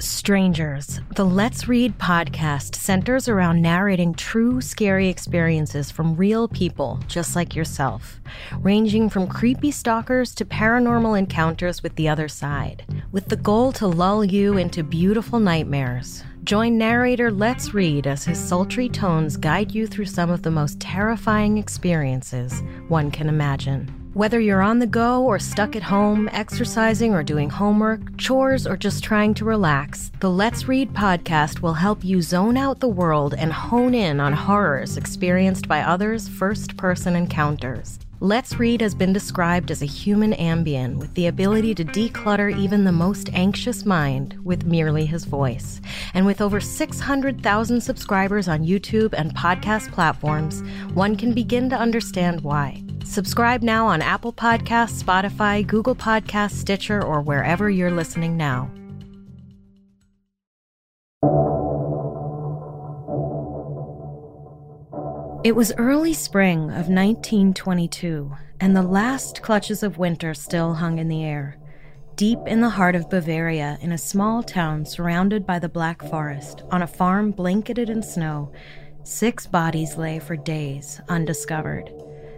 Strangers, the Let's Read podcast centers around narrating true scary experiences from real people just like yourself, ranging from creepy stalkers to paranormal encounters with the other side, with the goal to lull you into beautiful nightmares. Join narrator Let's Read as his sultry tones guide you through some of the most terrifying experiences one can imagine. Whether you're on the go or stuck at home, exercising or doing homework, chores, or just trying to relax, the Let's Read podcast will help you zone out the world and hone in on horrors experienced by others' first person encounters. Let's Read has been described as a human Ambien with the ability to declutter even the most anxious mind with merely his voice. And with over 600,000 subscribers on YouTube and podcast platforms, one can begin to understand why. Subscribe now on Apple Podcasts, Spotify, Google Podcasts, Stitcher, or wherever you're listening now. It was early spring of 1922, and the last clutches of winter still hung in the air. Deep in the heart of Bavaria, in a small town surrounded by the Black Forest, on a farm blanketed in snow, six bodies lay for days undiscovered.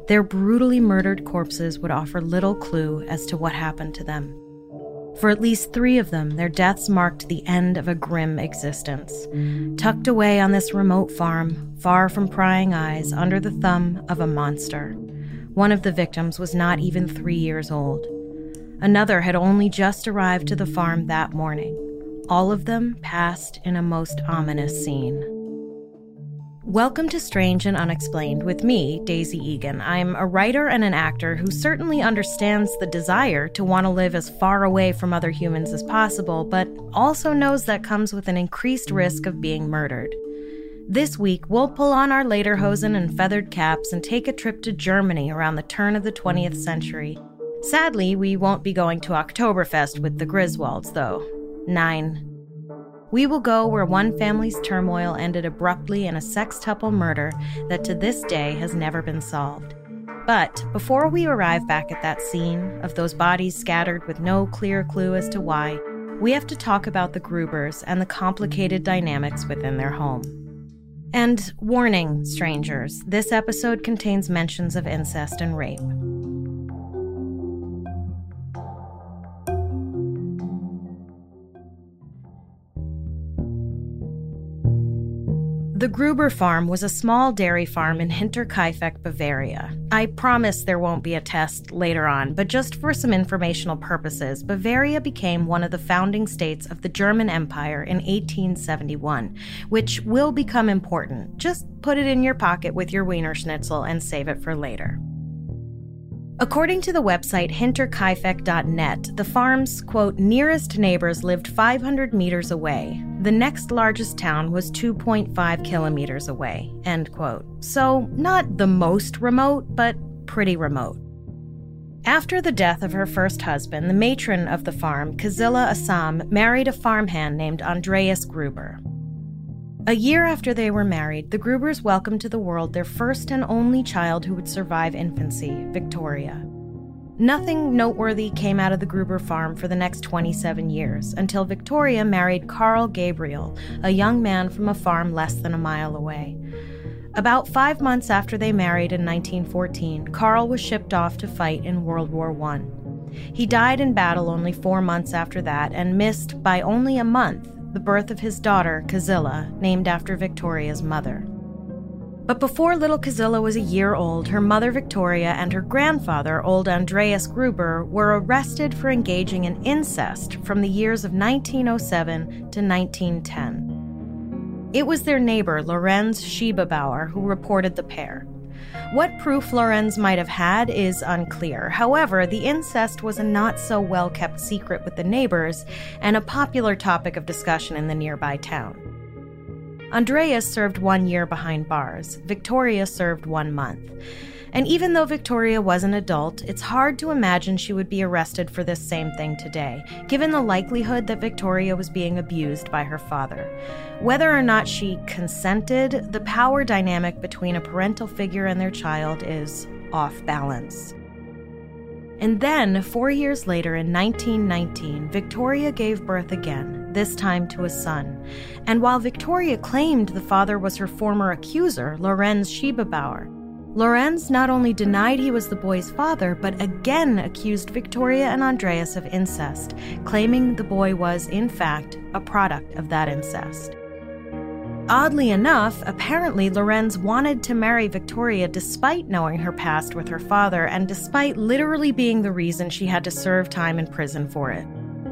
Their brutally murdered corpses would offer little clue as to what happened to them. For at least three of them, their deaths marked the end of a grim existence. Tucked away on this remote farm, far from prying eyes, under the thumb of a monster. One of the victims was not even three years old. Another had only just arrived to the farm that morning. All of them passed in a most ominous scene. Welcome to Strange and Unexplained with me, Daisy Egan. I'm a writer and an actor who certainly understands the desire to want to live as far away from other humans as possible, but also knows that comes with an increased risk of being murdered. This week, we'll pull on our lederhosen and feathered caps and take a trip to Germany around the turn of the 20th century. Sadly, we won't be going to Oktoberfest with the Griswolds, though. Nine. We will go where one family's turmoil ended abruptly in a sextuple murder that to this day has never been solved. But before we arrive back at that scene of those bodies scattered with no clear clue as to why, we have to talk about the Grubers and the complicated dynamics within their home. And warning, strangers, this episode contains mentions of incest and rape. The Gruber farm was a small dairy farm in Hinterkaifeck, Bavaria. I promise there won't be a test later on, but just for some informational purposes, Bavaria became one of the founding states of the German Empire in 1871, which will become important. Just put it in your pocket with your Wiener Schnitzel and save it for later. According to the website hinterkaifeck.net, the farm's, quote, nearest neighbors lived 500 meters away. The next largest town was 2.5 kilometers away, end quote. So, not the most remote, but pretty remote. After the death of her first husband, the matron of the farm, Kazilla Asam, married a farmhand named Andreas Gruber. A year after they were married, the Grubers welcomed to the world their first and only child who would survive infancy, Victoria. Nothing noteworthy came out of the Gruber farm for the next 27 years until Victoria married Carl Gabriel, a young man from a farm less than a mile away. About five months after they married in 1914, Carl was shipped off to fight in World War I. He died in battle only four months after that and missed by only a month the birth of his daughter, Kazilla, named after Victoria's mother. But before little Kazilla was a year old, her mother Victoria and her grandfather, old Andreas Gruber, were arrested for engaging in incest from the years of 1907 to 1910. It was their neighbor, Lorenz Schiebebauer, who reported the pair. What proof Lorenz might have had is unclear. However, the incest was a not so well kept secret with the neighbors and a popular topic of discussion in the nearby town. Andreas served one year behind bars, Victoria served one month. And even though Victoria was an adult, it's hard to imagine she would be arrested for this same thing today, given the likelihood that Victoria was being abused by her father. Whether or not she consented, the power dynamic between a parental figure and their child is off balance. And then, four years later, in 1919, Victoria gave birth again, this time to a son. And while Victoria claimed the father was her former accuser, Lorenz Schiebebauer, Lorenz not only denied he was the boy's father, but again accused Victoria and Andreas of incest, claiming the boy was, in fact, a product of that incest. Oddly enough, apparently Lorenz wanted to marry Victoria despite knowing her past with her father and despite literally being the reason she had to serve time in prison for it.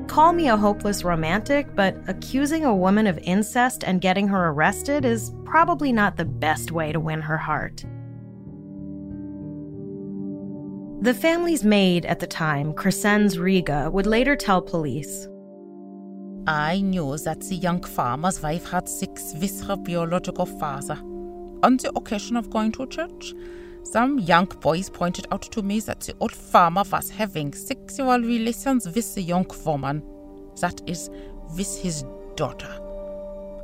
Call me a hopeless romantic, but accusing a woman of incest and getting her arrested is probably not the best way to win her heart. The family's maid at the time, Crescens Rieger, would later tell police I knew that the young farmer's wife had sex with her biological father. On the occasion of going to church, some young boys pointed out to me that the old farmer was having sexual relations with the young woman, that is, with his daughter.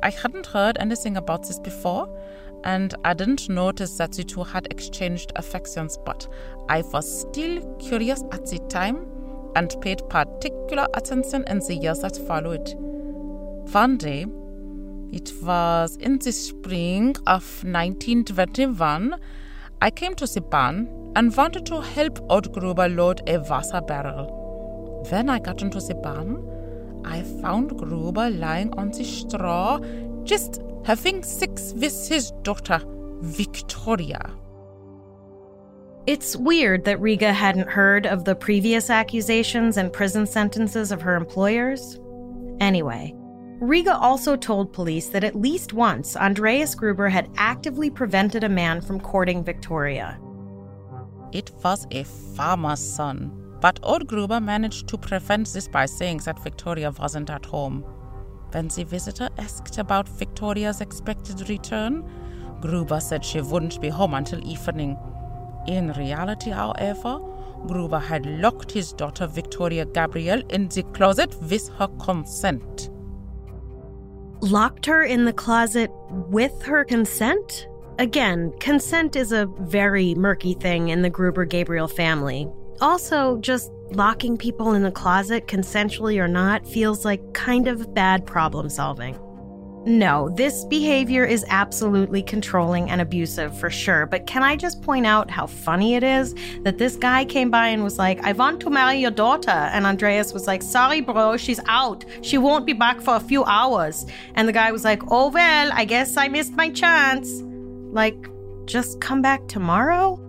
I hadn't heard anything about this before, and I didn't notice that the two had exchanged affections, but I was still curious at the time and paid particular attention in the years that followed. One day, it was in the spring of 1921, I came to barn and wanted to help Odd Gruber load a Wasser barrel. When I got into barn, I found Gruber lying on the straw, just having sex with his daughter, Victoria. It's weird that Rieger hadn't heard of the previous accusations and prison sentences of her employers. Anyway, Rieger also told police that at least once Andreas Gruber had actively prevented a man from courting Victoria. It was a farmer's son, but old Gruber managed to prevent this by saying that Victoria wasn't at home. When the visitor asked about Victoria's expected return, Gruber said she wouldn't be home until evening in reality, however, Gruber had locked his daughter Victoria Gabriel in the closet with her consent. Locked her in the closet with her consent? Again, consent is a very murky thing in the Gruber Gabriel family. Also, just locking people in the closet, consensually or not, feels like kind of bad problem solving. No, this behavior is absolutely controlling and abusive for sure. But can I just point out how funny it is that this guy came by and was like, I want to marry your daughter. And Andreas was like, Sorry, bro, she's out. She won't be back for a few hours. And the guy was like, Oh, well, I guess I missed my chance. Like, just come back tomorrow?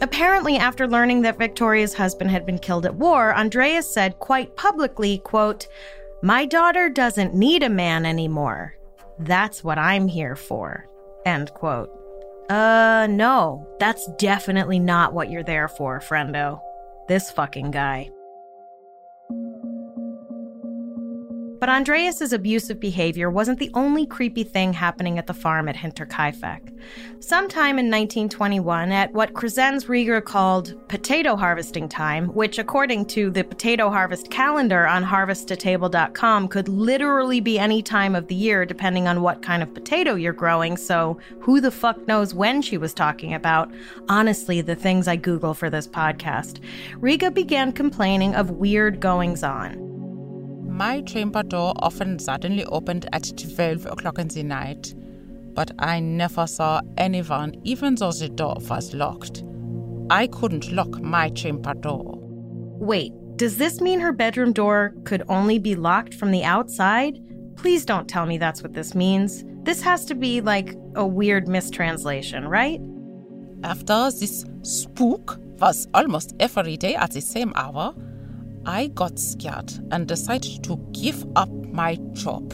Apparently, after learning that Victoria's husband had been killed at war, Andreas said quite publicly, quote, my daughter doesn't need a man anymore. That's what I'm here for. End quote. Uh, no, that's definitely not what you're there for, friendo. This fucking guy. But Andreas's abusive behavior wasn't the only creepy thing happening at the farm at Hinterkaifeck. Sometime in 1921, at what Crescens Rieger called potato harvesting time, which according to the potato harvest calendar on harvesttotable.com could literally be any time of the year depending on what kind of potato you're growing, so who the fuck knows when she was talking about? Honestly, the things I Google for this podcast. Rieger began complaining of weird goings on. My chamber door often suddenly opened at 12 o'clock in the night, but I never saw anyone, even though the door was locked. I couldn't lock my chamber door. Wait, does this mean her bedroom door could only be locked from the outside? Please don't tell me that's what this means. This has to be like a weird mistranslation, right? After this spook was almost every day at the same hour, I got scared and decided to give up my job.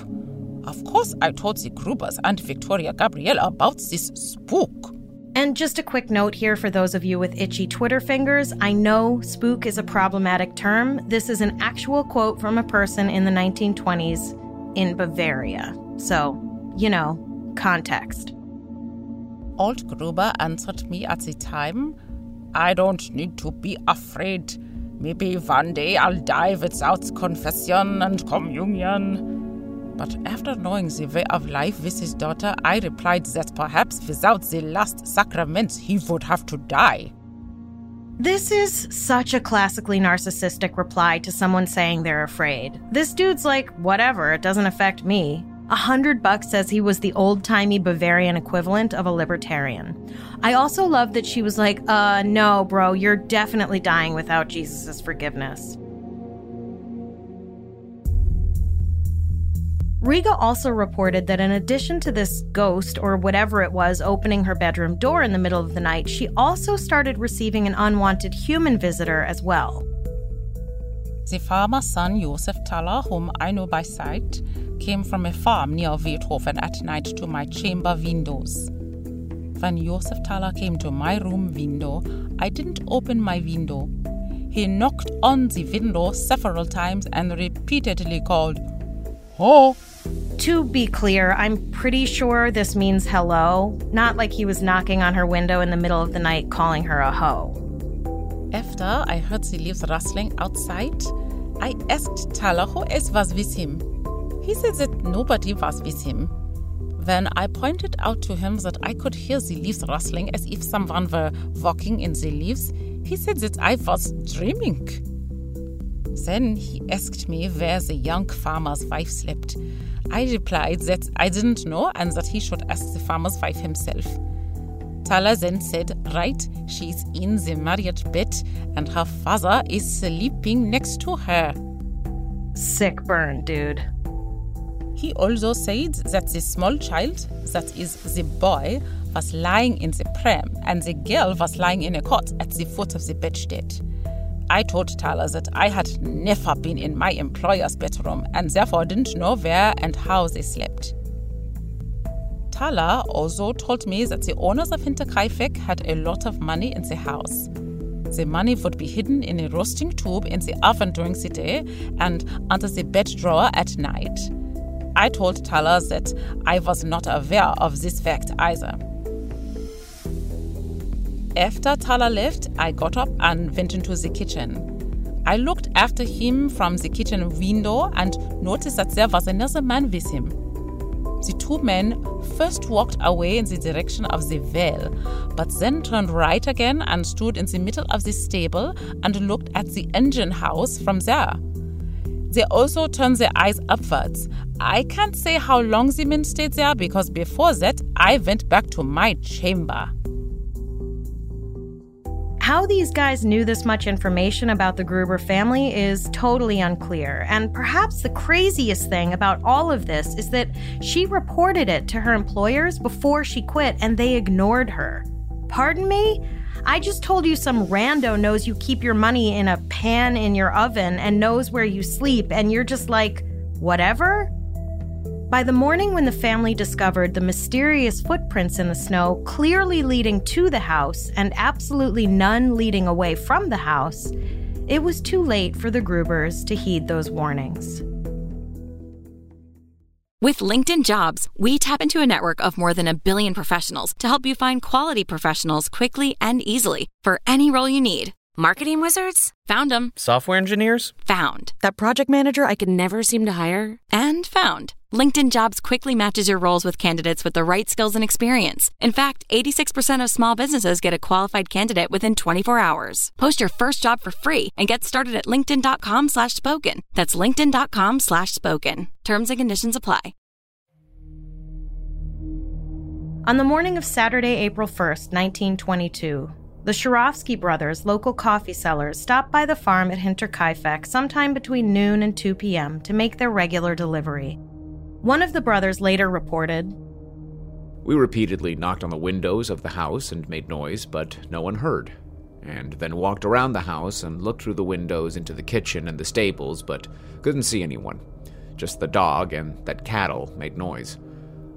Of course, I told the Grubers and Victoria Gabriel about this spook. And just a quick note here for those of you with itchy Twitter fingers I know spook is a problematic term. This is an actual quote from a person in the 1920s in Bavaria. So, you know, context. Old Gruber answered me at the time I don't need to be afraid. Maybe one day I'll die without confession and communion. But after knowing the way of life with his daughter, I replied that perhaps without the last sacrament he would have to die. This is such a classically narcissistic reply to someone saying they're afraid. This dude's like, whatever, it doesn't affect me. A hundred bucks says he was the old timey Bavarian equivalent of a libertarian. I also love that she was like, uh, no, bro, you're definitely dying without Jesus' forgiveness. Rieger also reported that in addition to this ghost or whatever it was opening her bedroom door in the middle of the night, she also started receiving an unwanted human visitor as well. The farmer's son, Josef Thaler, whom I know by sight, came from a farm near Waidhofen at night to my chamber windows. When Josef Thaler came to my room window, I didn't open my window. He knocked on the window several times and repeatedly called, Ho! To be clear, I'm pretty sure this means hello, not like he was knocking on her window in the middle of the night calling her a hoe. After I heard the leaves rustling outside, I asked Thaler who else was with him. He said that nobody was with him. Then I pointed out to him that I could hear the leaves rustling as if someone were walking in the leaves, he said that I was dreaming. Then he asked me where the young farmer's wife slept. I replied that I didn't know and that he should ask the farmer's wife himself. Thaler then said, Right, she's in the married bed and her father is sleeping next to her. Sick burn, dude. He also said that the small child, that is the boy, was lying in the pram and the girl was lying in a cot at the foot of the bedstead. I told Thaler that I had never been in my employer's bedroom and therefore didn't know where and how they slept. Thaler also told me that the owners of Hinterkaifeck had a lot of money in the house. The money would be hidden in a roasting tube in the oven during the day and under the bed drawer at night. I told Thaler that I was not aware of this fact either. After Thaler left, I got up and went into the kitchen. I looked after him from the kitchen window and noticed that there was another man with him. The two men first walked away in the direction of the well, but then turned right again and stood in the middle of the stable and looked at the engine house from there. They also turned their eyes upwards. I can't say how long the men stayed there because before that I went back to my chamber. How these guys knew this much information about the Gruber family is totally unclear. And perhaps the craziest thing about all of this is that she reported it to her employers before she quit and they ignored her. Pardon me? I just told you some rando knows you keep your money in a pan in your oven and knows where you sleep, and you're just like, whatever? By the morning when the family discovered the mysterious footprints in the snow, clearly leading to the house and absolutely none leading away from the house, it was too late for the Grubers to heed those warnings. With LinkedIn Jobs, we tap into a network of more than a billion professionals to help you find quality professionals quickly and easily for any role you need. Marketing wizards? Found them. Software engineers? Found. That project manager I could never seem to hire? And found. LinkedIn Jobs quickly matches your roles with candidates with the right skills and experience. In fact, 86% of small businesses get a qualified candidate within 24 hours. Post your first job for free and get started at linkedin.com slash spoken. That's linkedin.com slash spoken. Terms and conditions apply. On the morning of Saturday, April 1st, 1922, the Shurovsky brothers, local coffee sellers, stopped by the farm at Hinterkaifeck sometime between noon and 2 p.m. to make their regular delivery. One of the brothers later reported We repeatedly knocked on the windows of the house and made noise, but no one heard. And then walked around the house and looked through the windows into the kitchen and the stables, but couldn't see anyone. Just the dog and that cattle made noise.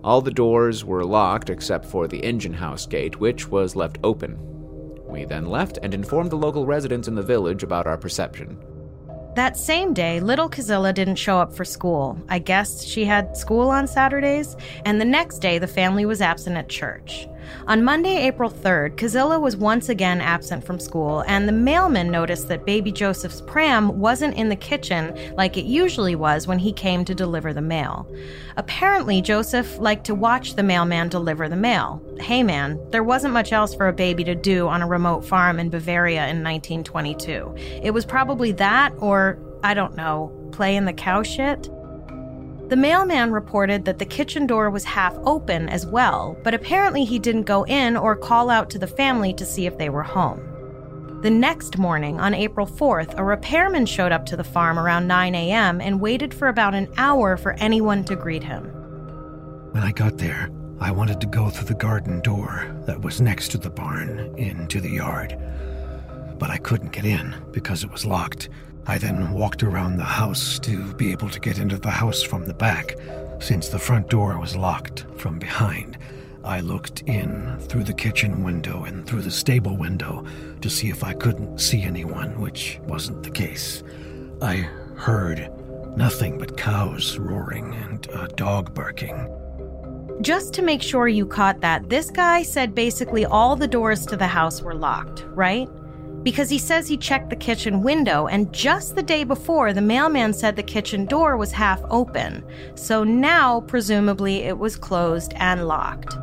All the doors were locked except for the engine house gate, which was left open. We then left and informed the local residents in the village about our perception. That same day, little Kazilla didn't show up for school. I guess she had school on Saturdays, and the next day the family was absent at church. On Monday, April 3rd, Kazilla was once again absent from school, and the mailman noticed that baby Joseph's pram wasn't in the kitchen like it usually was when he came to deliver the mail. Apparently, Joseph liked to watch the mailman deliver the mail. Hey man, there wasn't much else for a baby to do on a remote farm in Bavaria in 1922. It was probably that or, I don't know, play in the cow shit? The mailman reported that the kitchen door was half open as well, but apparently he didn't go in or call out to the family to see if they were home. The next morning, on April 4th, a repairman showed up to the farm around 9 a.m. and waited for about an hour for anyone to greet him. When I got there, I wanted to go through the garden door that was next to the barn into the yard. But I couldn't get in because it was locked. I then walked around the house to be able to get into the house from the back, since the front door was locked from behind. I looked in through the kitchen window and through the stable window to see if I couldn't see anyone, which wasn't the case. I heard nothing but cows roaring and a dog barking. Just to make sure you caught that, this guy said basically all the doors to the house were locked, right? Because he says he checked the kitchen window, and just the day before, the mailman said the kitchen door was half open. So now, presumably, it was closed and locked.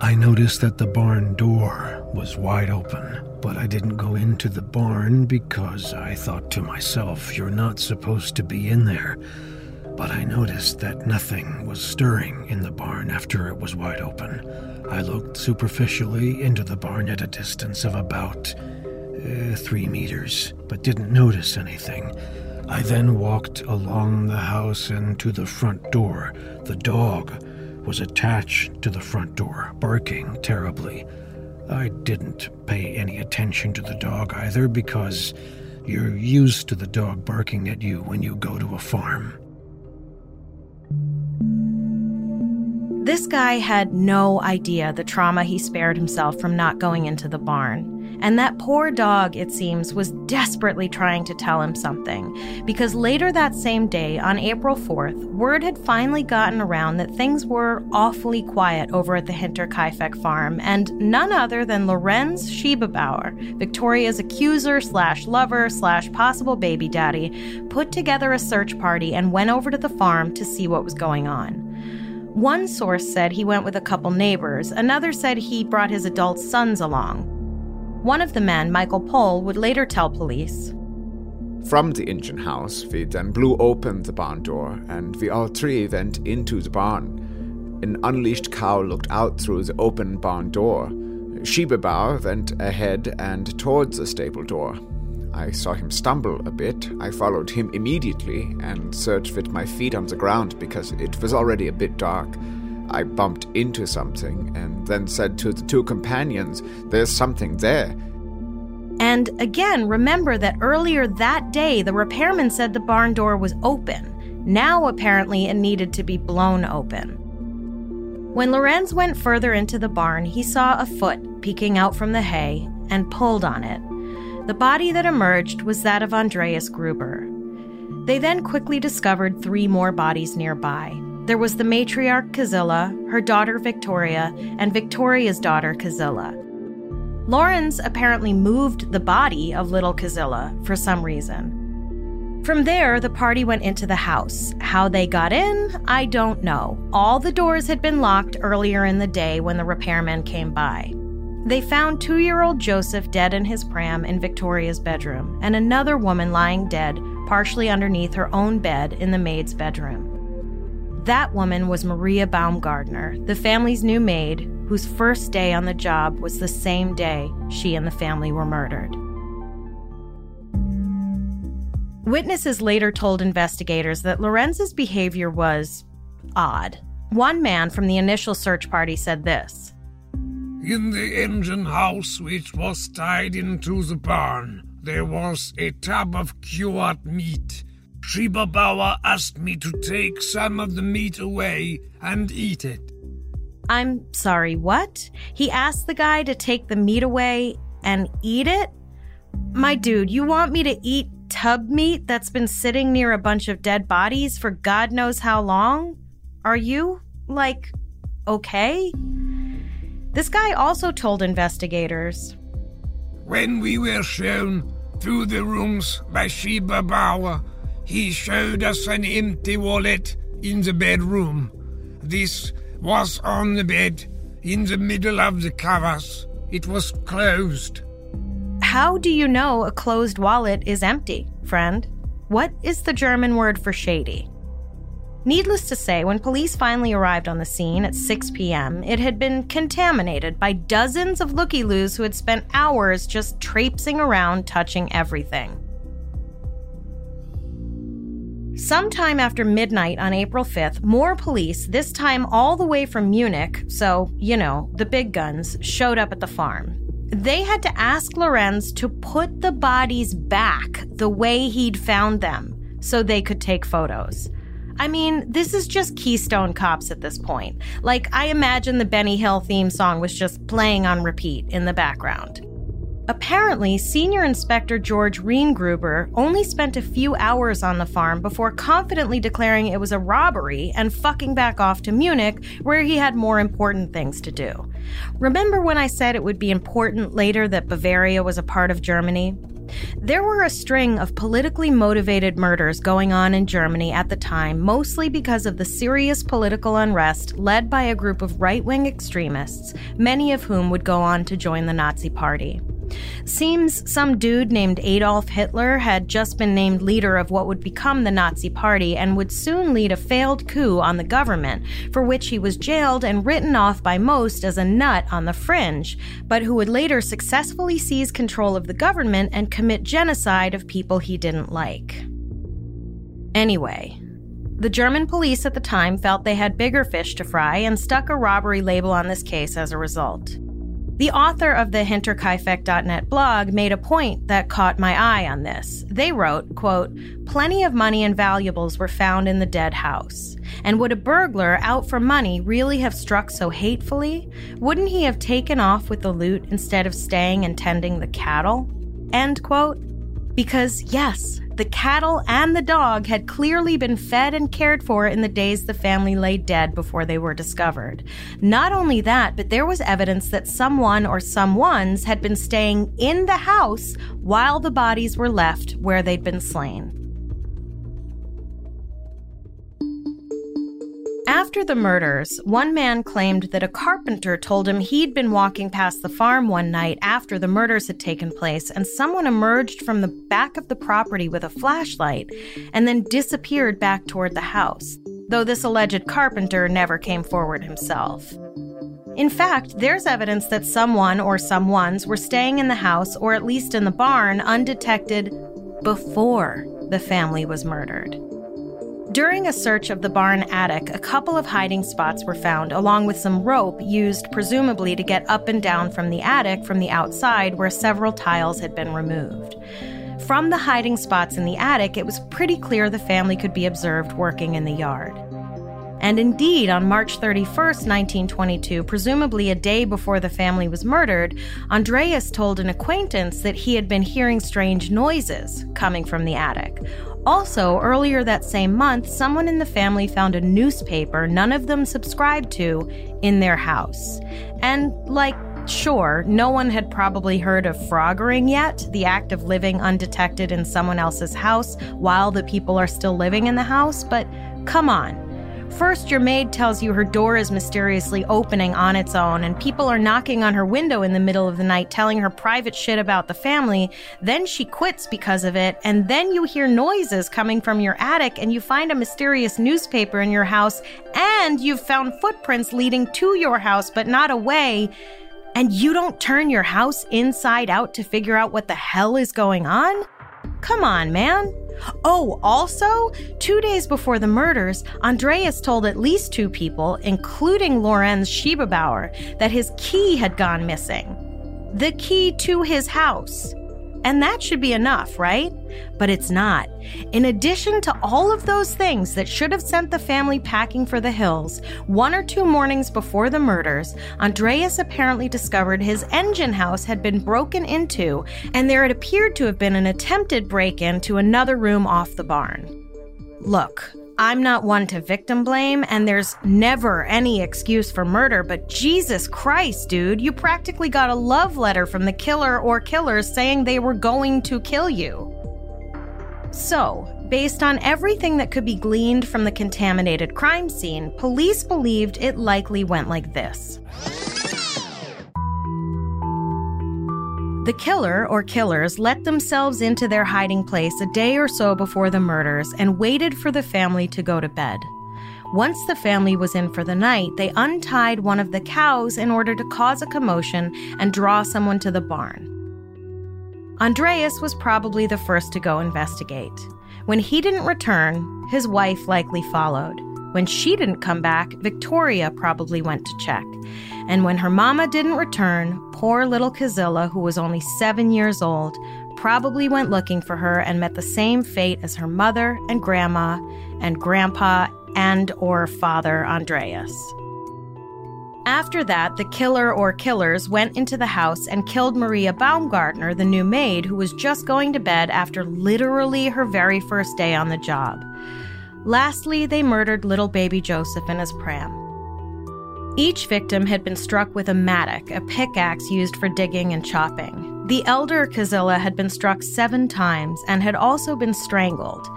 I noticed that the barn door was wide open, but I didn't go into the barn because I thought to myself, you're not supposed to be in there. But I noticed that nothing was stirring in the barn after it was wide open. I looked superficially into the barn at a distance of about uh, three meters, but didn't notice anything. I then walked along the house and to the front door. The dog was attached to the front door, barking terribly. I didn't pay any attention to the dog either because you're used to the dog barking at you when you go to a farm. This guy had no idea the trauma he spared himself from not going into the barn. And that poor dog, it seems, was desperately trying to tell him something. Because later that same day, on April 4th, word had finally gotten around that things were awfully quiet over at the Hinterkaifeck farm, and none other than Lorenz Schiebebauer, Victoria's accuser slash lover slash possible baby daddy, put together a search party and went over to the farm to see what was going on. One source said he went with a couple neighbors, another said he brought his adult sons along. One of the men, Michael Pohl, would later tell police From the engine house, we then blew open the barn door, and we all three went into the barn. An unleashed cow looked out through the open barn door. Schiebebauer went ahead and towards the stable door. I saw him stumble a bit. I followed him immediately and searched with my feet on the ground because it was already a bit dark. I bumped into something and then said to the two companions, There's something there. And again, remember that earlier that day the repairman said the barn door was open. Now, apparently, it needed to be blown open. When Lorenz went further into the barn, he saw a foot peeking out from the hay and pulled on it. The body that emerged was that of Andreas Gruber. They then quickly discovered three more bodies nearby. There was the matriarch Kazilla, her daughter Victoria, and Victoria's daughter Kazilla. Lorenz apparently moved the body of little Kazilla for some reason. From there, the party went into the house. How they got in, I don't know. All the doors had been locked earlier in the day when the repairmen came by. They found two year old Joseph dead in his pram in Victoria's bedroom, and another woman lying dead, partially underneath her own bed in the maid's bedroom. That woman was Maria Baumgartner, the family's new maid, whose first day on the job was the same day she and the family were murdered. Witnesses later told investigators that Lorenz's behavior was odd. One man from the initial search party said this In the engine house, which was tied into the barn, there was a tub of cured meat. Sheba Bauer asked me to take some of the meat away and eat it. I'm sorry, what? He asked the guy to take the meat away and eat it? My dude, you want me to eat tub meat that's been sitting near a bunch of dead bodies for God knows how long? Are you, like, okay? This guy also told investigators When we were shown through the rooms by Sheba Bauer, he showed us an empty wallet in the bedroom. This was on the bed, in the middle of the covers. It was closed. How do you know a closed wallet is empty, friend? What is the German word for shady? Needless to say, when police finally arrived on the scene at 6 p.m., it had been contaminated by dozens of looky loos who had spent hours just traipsing around touching everything. Sometime after midnight on April 5th, more police, this time all the way from Munich, so, you know, the big guns, showed up at the farm. They had to ask Lorenz to put the bodies back the way he'd found them so they could take photos. I mean, this is just Keystone Cops at this point. Like, I imagine the Benny Hill theme song was just playing on repeat in the background. Apparently, Senior Inspector George Reingruber only spent a few hours on the farm before confidently declaring it was a robbery and fucking back off to Munich, where he had more important things to do. Remember when I said it would be important later that Bavaria was a part of Germany? There were a string of politically motivated murders going on in Germany at the time, mostly because of the serious political unrest led by a group of right wing extremists, many of whom would go on to join the Nazi Party. Seems some dude named Adolf Hitler had just been named leader of what would become the Nazi Party and would soon lead a failed coup on the government, for which he was jailed and written off by most as a nut on the fringe, but who would later successfully seize control of the government and commit genocide of people he didn't like. Anyway, the German police at the time felt they had bigger fish to fry and stuck a robbery label on this case as a result. The author of the hinterkaifeck.net blog made a point that caught my eye on this. They wrote, quote, plenty of money and valuables were found in the dead house. And would a burglar out for money really have struck so hatefully? Wouldn't he have taken off with the loot instead of staying and tending the cattle? End quote. Because, yes, the cattle and the dog had clearly been fed and cared for in the days the family lay dead before they were discovered. Not only that, but there was evidence that someone or someones had been staying in the house while the bodies were left where they'd been slain. After the murders, one man claimed that a carpenter told him he'd been walking past the farm one night after the murders had taken place and someone emerged from the back of the property with a flashlight and then disappeared back toward the house, though this alleged carpenter never came forward himself. In fact, there's evidence that someone or someones were staying in the house or at least in the barn undetected before the family was murdered. During a search of the barn attic, a couple of hiding spots were found, along with some rope used presumably to get up and down from the attic from the outside where several tiles had been removed. From the hiding spots in the attic, it was pretty clear the family could be observed working in the yard. And indeed, on March 31, 1922, presumably a day before the family was murdered, Andreas told an acquaintance that he had been hearing strange noises coming from the attic. Also, earlier that same month, someone in the family found a newspaper none of them subscribed to in their house. And, like, sure, no one had probably heard of froggering yet, the act of living undetected in someone else's house while the people are still living in the house, but come on. First, your maid tells you her door is mysteriously opening on its own, and people are knocking on her window in the middle of the night telling her private shit about the family. Then she quits because of it, and then you hear noises coming from your attic, and you find a mysterious newspaper in your house, and you've found footprints leading to your house but not away. And you don't turn your house inside out to figure out what the hell is going on? Come on, man. Oh, also, two days before the murders, Andreas told at least two people, including Lorenz Schiebebauer, that his key had gone missing. The key to his house. And that should be enough, right? But it's not. In addition to all of those things that should have sent the family packing for the hills, one or two mornings before the murders, Andreas apparently discovered his engine house had been broken into, and there had appeared to have been an attempted break in to another room off the barn. Look, I'm not one to victim blame, and there's never any excuse for murder, but Jesus Christ, dude, you practically got a love letter from the killer or killers saying they were going to kill you. So, based on everything that could be gleaned from the contaminated crime scene, police believed it likely went like this. The killer or killers let themselves into their hiding place a day or so before the murders and waited for the family to go to bed. Once the family was in for the night, they untied one of the cows in order to cause a commotion and draw someone to the barn. Andreas was probably the first to go investigate. When he didn't return, his wife likely followed. When she didn't come back, Victoria probably went to check. And when her mama didn't return, poor little Kazilla, who was only seven years old, probably went looking for her and met the same fate as her mother and grandma and grandpa and or father Andreas. After that, the killer or killers went into the house and killed Maria Baumgartner, the new maid who was just going to bed after literally her very first day on the job. Lastly, they murdered little baby Joseph in his pram. Each victim had been struck with a mattock, a pickaxe used for digging and chopping. The elder Kazilla had been struck seven times and had also been strangled.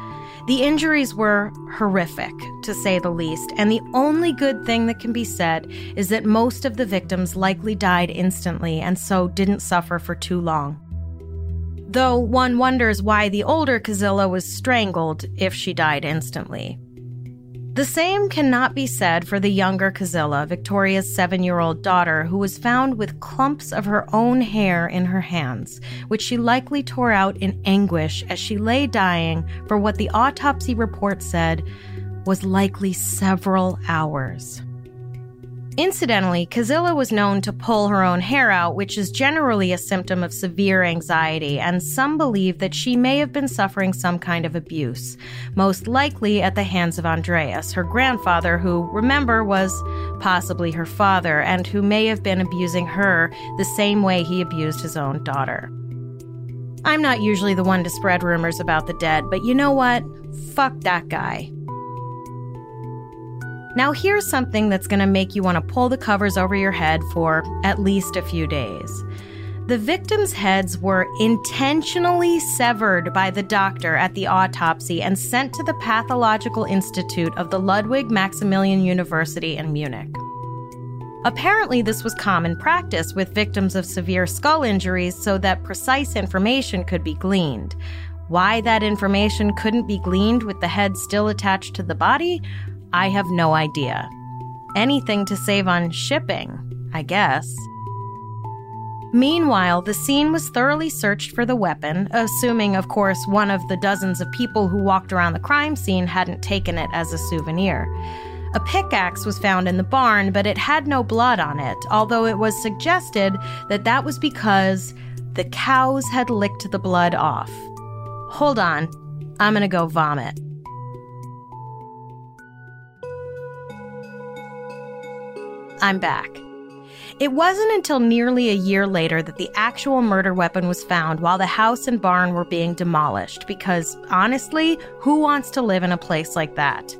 The injuries were horrific, to say the least, and the only good thing that can be said is that most of the victims likely died instantly and so didn't suffer for too long. Though one wonders why the older Kazilla was strangled if she died instantly. The same cannot be said for the younger Kazilla, Victoria's seven year old daughter, who was found with clumps of her own hair in her hands, which she likely tore out in anguish as she lay dying for what the autopsy report said was likely several hours. Incidentally, Kazilla was known to pull her own hair out, which is generally a symptom of severe anxiety, and some believe that she may have been suffering some kind of abuse, most likely at the hands of Andreas, her grandfather, who, remember, was possibly her father, and who may have been abusing her the same way he abused his own daughter. I'm not usually the one to spread rumors about the dead, but you know what? Fuck that guy. Now, here's something that's going to make you want to pull the covers over your head for at least a few days. The victims' heads were intentionally severed by the doctor at the autopsy and sent to the Pathological Institute of the Ludwig Maximilian University in Munich. Apparently, this was common practice with victims of severe skull injuries so that precise information could be gleaned. Why that information couldn't be gleaned with the head still attached to the body I have no idea. Anything to save on shipping, I guess. Meanwhile, the scene was thoroughly searched for the weapon, assuming, of course, one of the dozens of people who walked around the crime scene hadn't taken it as a souvenir. A pickaxe was found in the barn, but it had no blood on it, although it was suggested that that was because the cows had licked the blood off. Hold on, I'm gonna go vomit. I'm back. It wasn't until nearly a year later that the actual murder weapon was found while the house and barn were being demolished, because honestly, who wants to live in a place like that?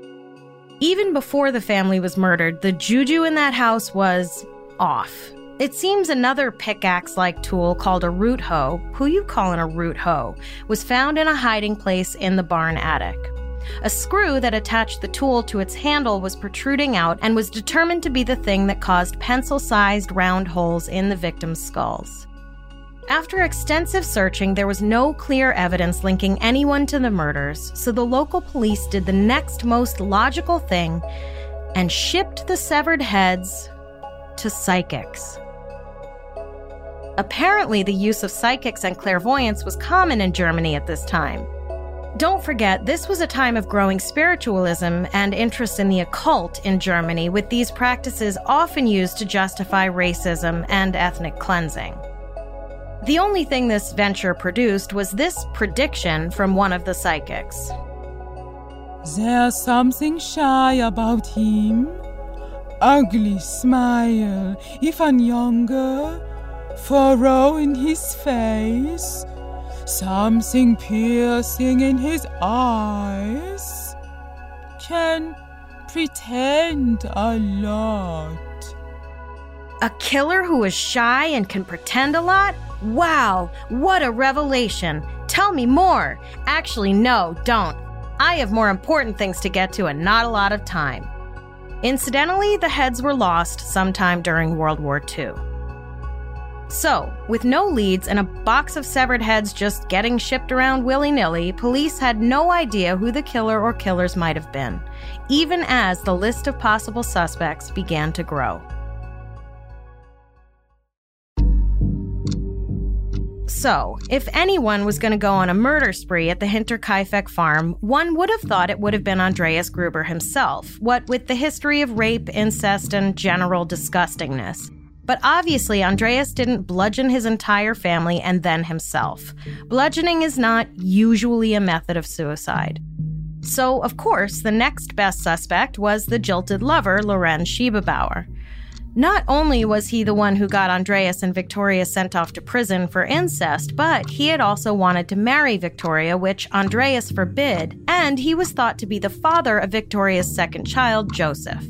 Even before the family was murdered, the juju in that house was off. It seems another pickaxe like tool called a root hoe, who you calling a root hoe, was found in a hiding place in the barn attic. A screw that attached the tool to its handle was protruding out and was determined to be the thing that caused pencil sized round holes in the victims' skulls. After extensive searching, there was no clear evidence linking anyone to the murders, so the local police did the next most logical thing and shipped the severed heads to psychics. Apparently, the use of psychics and clairvoyance was common in Germany at this time. Don't forget, this was a time of growing spiritualism and interest in the occult in Germany, with these practices often used to justify racism and ethnic cleansing. The only thing this venture produced was this prediction from one of the psychics. There's something shy about him. Ugly smile, even younger. Furrow in his face. Something piercing in his eyes. Can pretend a lot. A killer who is shy and can pretend a lot? Wow, what a revelation! Tell me more! Actually, no, don't. I have more important things to get to and not a lot of time. Incidentally, the heads were lost sometime during World War II. So, with no leads and a box of severed heads just getting shipped around willy nilly, police had no idea who the killer or killers might have been, even as the list of possible suspects began to grow. So, if anyone was going to go on a murder spree at the Hinterkaifeck farm, one would have thought it would have been Andreas Gruber himself, what with the history of rape, incest, and general disgustingness. But obviously, Andreas didn't bludgeon his entire family and then himself. Bludgeoning is not usually a method of suicide. So, of course, the next best suspect was the jilted lover, Lorenz Schlittenbauer. Not only was he the one who got Andreas and Victoria sent off to prison for incest, but he had also wanted to marry Victoria, which Andreas forbid, and he was thought to be the father of Victoria's second child, Joseph.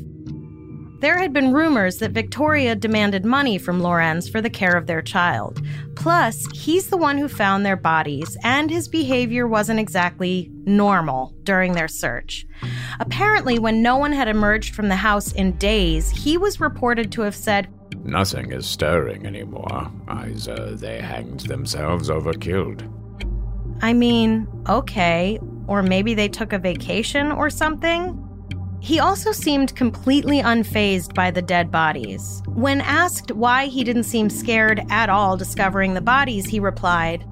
There had been rumors that Victoria demanded money from Lorenz for the care of their child. Plus, he's the one who found their bodies, and his behavior wasn't exactly normal during their search. Apparently, when no one had emerged from the house in days, he was reported to have said, Nothing is stirring anymore. Either uh, they hanged themselves or were killed. I mean, okay, or maybe they took a vacation or something? He also seemed completely unfazed by the dead bodies. When asked why he didn't seem scared at all discovering the bodies, he replied,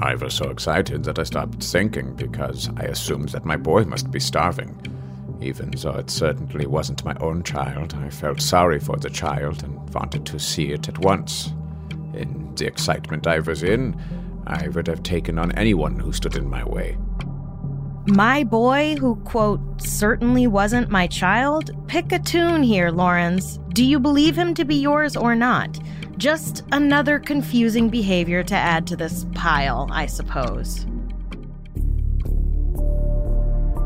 I was so excited that I stopped thinking because I assumed that my boy must be starving. Even though it certainly wasn't my own child, I felt sorry for the child and wanted to see it at once. In the excitement I was in, I would have taken on anyone who stood in my way. My boy, who, quote, certainly wasn't my child? Pick a tune here, Lorenz. Do you believe him to be yours or not? Just another confusing behavior to add to this pile, I suppose.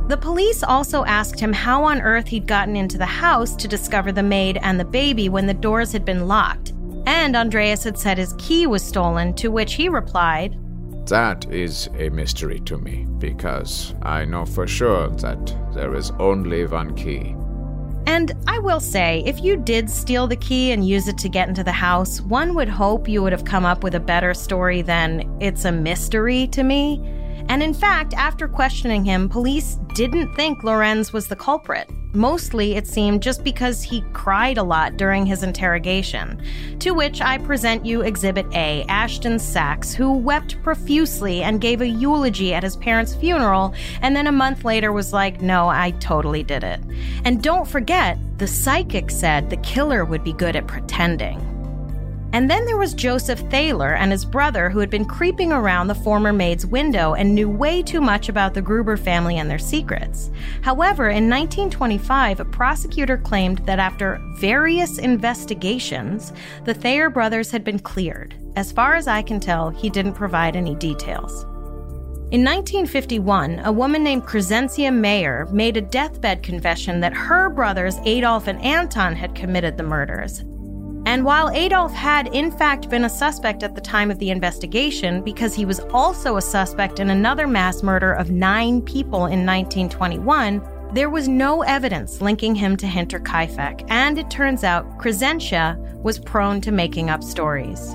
The police also asked him how on earth he'd gotten into the house to discover the maid and the baby when the doors had been locked. And Andreas had said his key was stolen, to which he replied, that is a mystery to me, because I know for sure that there is only one key. And I will say, if you did steal the key and use it to get into the house, one would hope you would have come up with a better story than it's a mystery to me. And in fact, after questioning him, police didn't think Lorenz was the culprit. Mostly, it seemed, just because he cried a lot during his interrogation. To which I present you Exhibit A Ashton Sachs, who wept profusely and gave a eulogy at his parents' funeral, and then a month later was like, No, I totally did it. And don't forget, the psychic said the killer would be good at pretending. And then there was Joseph Thaler and his brother, who had been creeping around the former maid's window and knew way too much about the Gruber family and their secrets. However, in 1925, a prosecutor claimed that after various investigations, the Thaler brothers had been cleared. As far as I can tell, he didn't provide any details. In 1951, a woman named Crescentia Mayer made a deathbed confession that her brothers Adolf and Anton had committed the murders, and while Adolf had in fact been a suspect at the time of the investigation, because he was also a suspect in another mass murder of nine people in 1921, there was no evidence linking him to Hinterkaifeck, and it turns out Crescentia was prone to making up stories.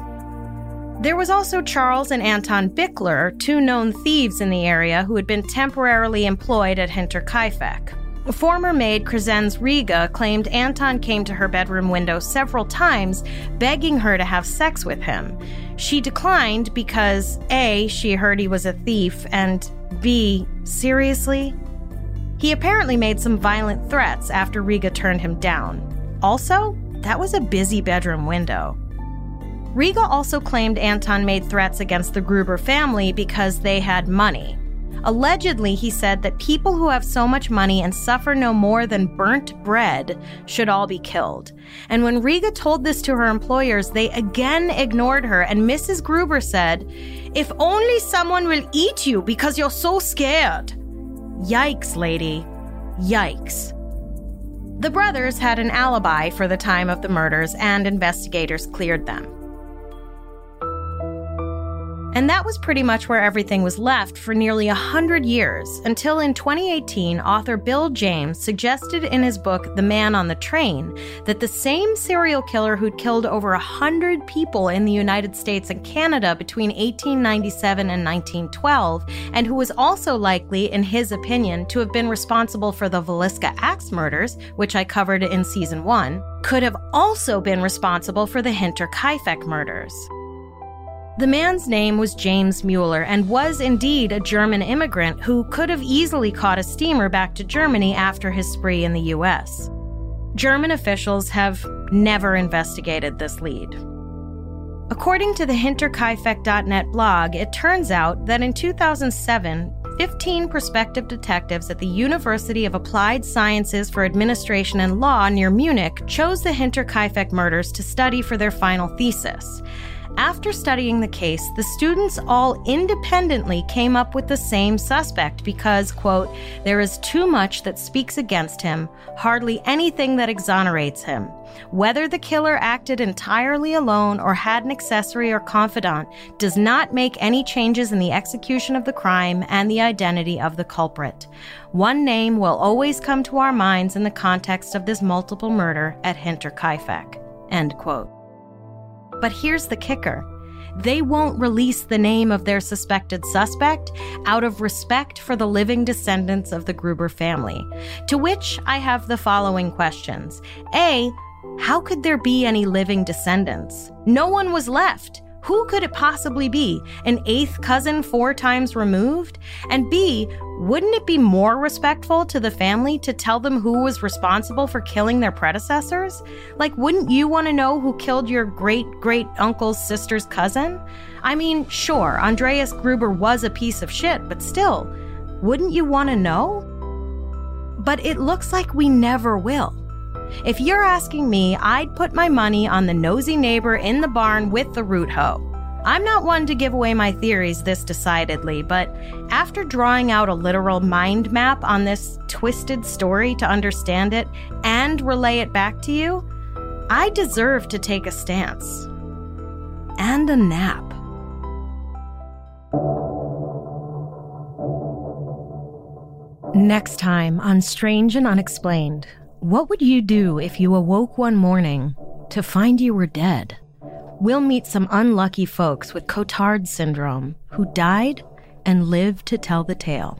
There was also Charles and Anton Bickler, two known thieves in the area who had been temporarily employed at Hinterkaifeck. Former maid Crescens Rieger claimed Anton came to her bedroom window several times, begging her to have sex with him. She declined because A, she heard he was a thief, and B, seriously? He apparently made some violent threats after Rieger turned him down. Also, that was a busy bedroom window. Rieger also claimed Anton made threats against the Gruber family because they had money. Allegedly, he said that people who have so much money and suffer no more than burnt bread should all be killed. And when Rieger told this to her employers, they again ignored her, and Mrs. Gruber said, If only someone will eat you because you're so scared. Yikes, lady. Yikes. The brothers had an alibi for the time of the murders, and investigators cleared them. And that was pretty much where everything was left for nearly a hundred years, until in 2018, author Bill James suggested in his book The Man on the Train that the same serial killer who'd killed over a hundred people in the United States and Canada between 1897 and 1912, and who was also likely, in his opinion, to have been responsible for the Villisca Axe murders, which I covered in season one, could have also been responsible for the Hinterkaifeck murders. The man's name was James Mueller and was indeed a German immigrant who could have easily caught a steamer back to Germany after his spree in the US. German officials have never investigated this lead. According to the Hinterkaifeck.net blog, it turns out that in 2007, 15 prospective detectives at the University of Applied Sciences for Administration and Law near Munich chose the Hinterkaifeck murders to study for their final thesis. After studying the case, the students all independently came up with the same suspect because, quote, there is too much that speaks against him, hardly anything that exonerates him. Whether the killer acted entirely alone or had an accessory or confidant does not make any changes in the execution of the crime and the identity of the culprit. One name will always come to our minds in the context of this multiple murder at Hinterkaifeck. End quote. But here's the kicker they won't release the name of their suspected suspect out of respect for the living descendants of the Gruber family. To which I have the following questions A, how could there be any living descendants? No one was left. Who could it possibly be? An eighth cousin four times removed? And B, wouldn't it be more respectful to the family to tell them who was responsible for killing their predecessors? Like, wouldn't you want to know who killed your great great uncle's sister's cousin? I mean, sure, Andreas Gruber was a piece of shit, but still, wouldn't you want to know? But it looks like we never will. If you're asking me, I'd put my money on the nosy neighbor in the barn with the root hoe. I'm not one to give away my theories this decidedly, but after drawing out a literal mind map on this twisted story to understand it and relay it back to you, I deserve to take a stance. And a nap. Next time on Strange and Unexplained, what would you do if you awoke one morning to find you were dead? We'll meet some unlucky folks with Cotard syndrome who died and lived to tell the tale.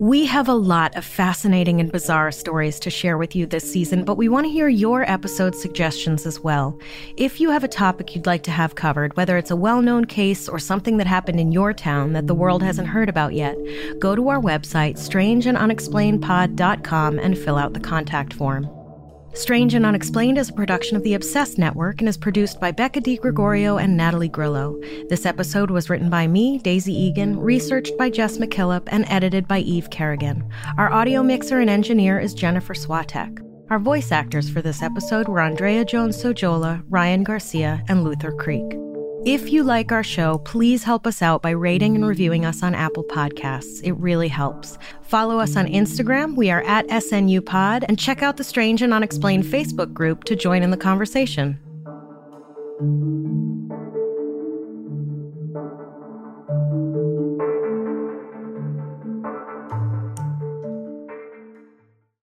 We have a lot of fascinating and bizarre stories to share with you this season, but we want to hear your episode suggestions as well. If you have a topic you'd like to have covered, whether it's a well known case or something that happened in your town that the world hasn't heard about yet, go to our website, strangeandunexplainedpod.com, and fill out the contact form. Strange and Unexplained is a production of the Obsessed Network and is produced by Becca Gregorio and Natalie Grillo. This episode was written by me, Daisy Egan, researched by Jess McKillop, and edited by Eve Kerrigan. Our audio mixer and engineer is Jennifer Swatek. Our voice actors for this episode were Andrea Jones Sojola, Ryan Garcia, and Luther Creek. If you like our show, please help us out by rating and reviewing us on Apple Podcasts. It really helps. Follow us on Instagram. We are at SNU Pod, and check out the Strange and Unexplained Facebook group to join in the conversation.